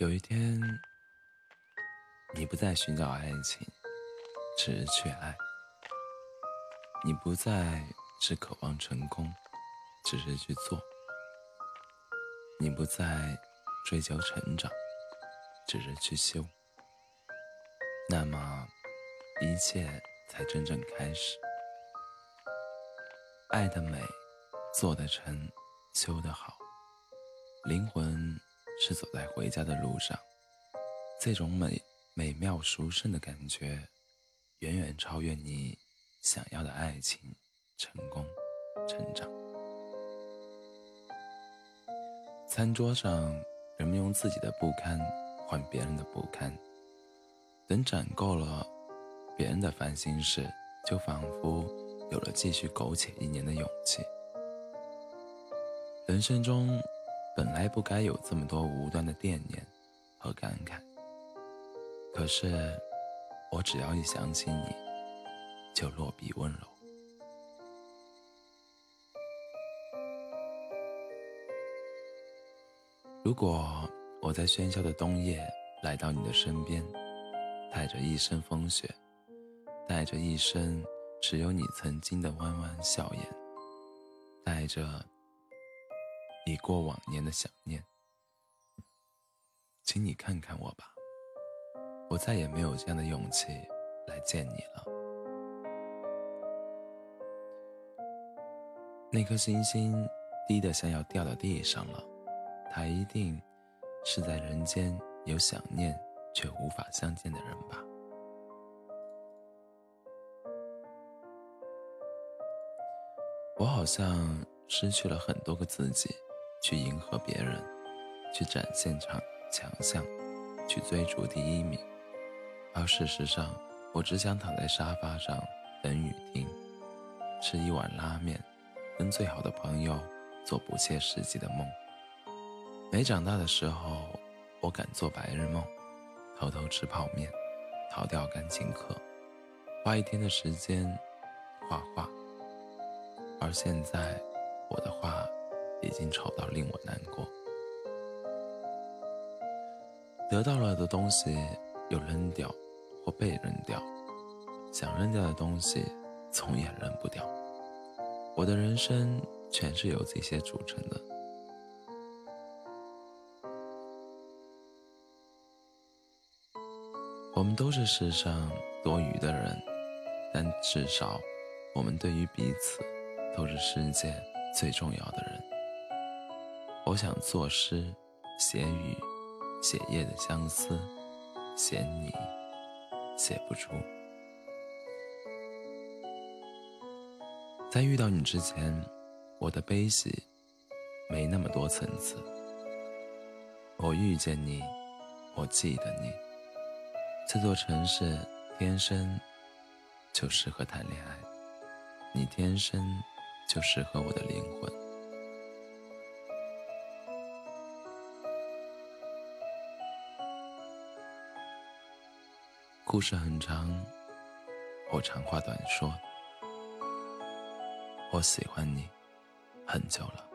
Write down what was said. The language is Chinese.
有一天，你不再寻找爱情，只是去爱；你不再只渴望成功，只是去做；你不再追求成长，只是去修。那么，一切才真正开始。爱的美，做得成，修得好，灵魂。是走在回家的路上，这种美美妙殊胜的感觉，远远超越你想要的爱情、成功、成长。餐桌上，人们用自己的不堪换别人的不堪，等攒够了别人的烦心事，就仿佛有了继续苟且一年的勇气。人生中。本来不该有这么多无端的惦念和感慨，可是我只要一想起你，就落笔温柔。如果我在喧嚣的冬夜来到你的身边，带着一身风雪，带着一身只有你曾经的弯弯笑颜，带着。已过往年的想念，请你看看我吧，我再也没有这样的勇气来见你了。那颗星星低得像要掉到地上了，它一定是在人间有想念却无法相见的人吧。我好像失去了很多个自己。去迎合别人，去展现强强项，去追逐第一名，而事实上，我只想躺在沙发上等雨停，吃一碗拉面，跟最好的朋友做不切实际的梦。没长大的时候，我敢做白日梦，偷偷吃泡面，逃掉钢琴课，花一天的时间画画。而现在，我的画。已经丑到令我难过。得到了的东西又扔掉或被扔掉，想扔掉的东西总也扔不掉。我的人生全是由这些组成的。我们都是世上多余的人，但至少我们对于彼此都是世界最重要的人。我想作诗，写雨，写夜的相思，写你，写不出。在遇到你之前，我的悲喜没那么多层次。我遇见你，我记得你。这座城市天生就适合谈恋爱，你天生就适合我的灵魂。故事很长，我长话短说。我喜欢你很久了。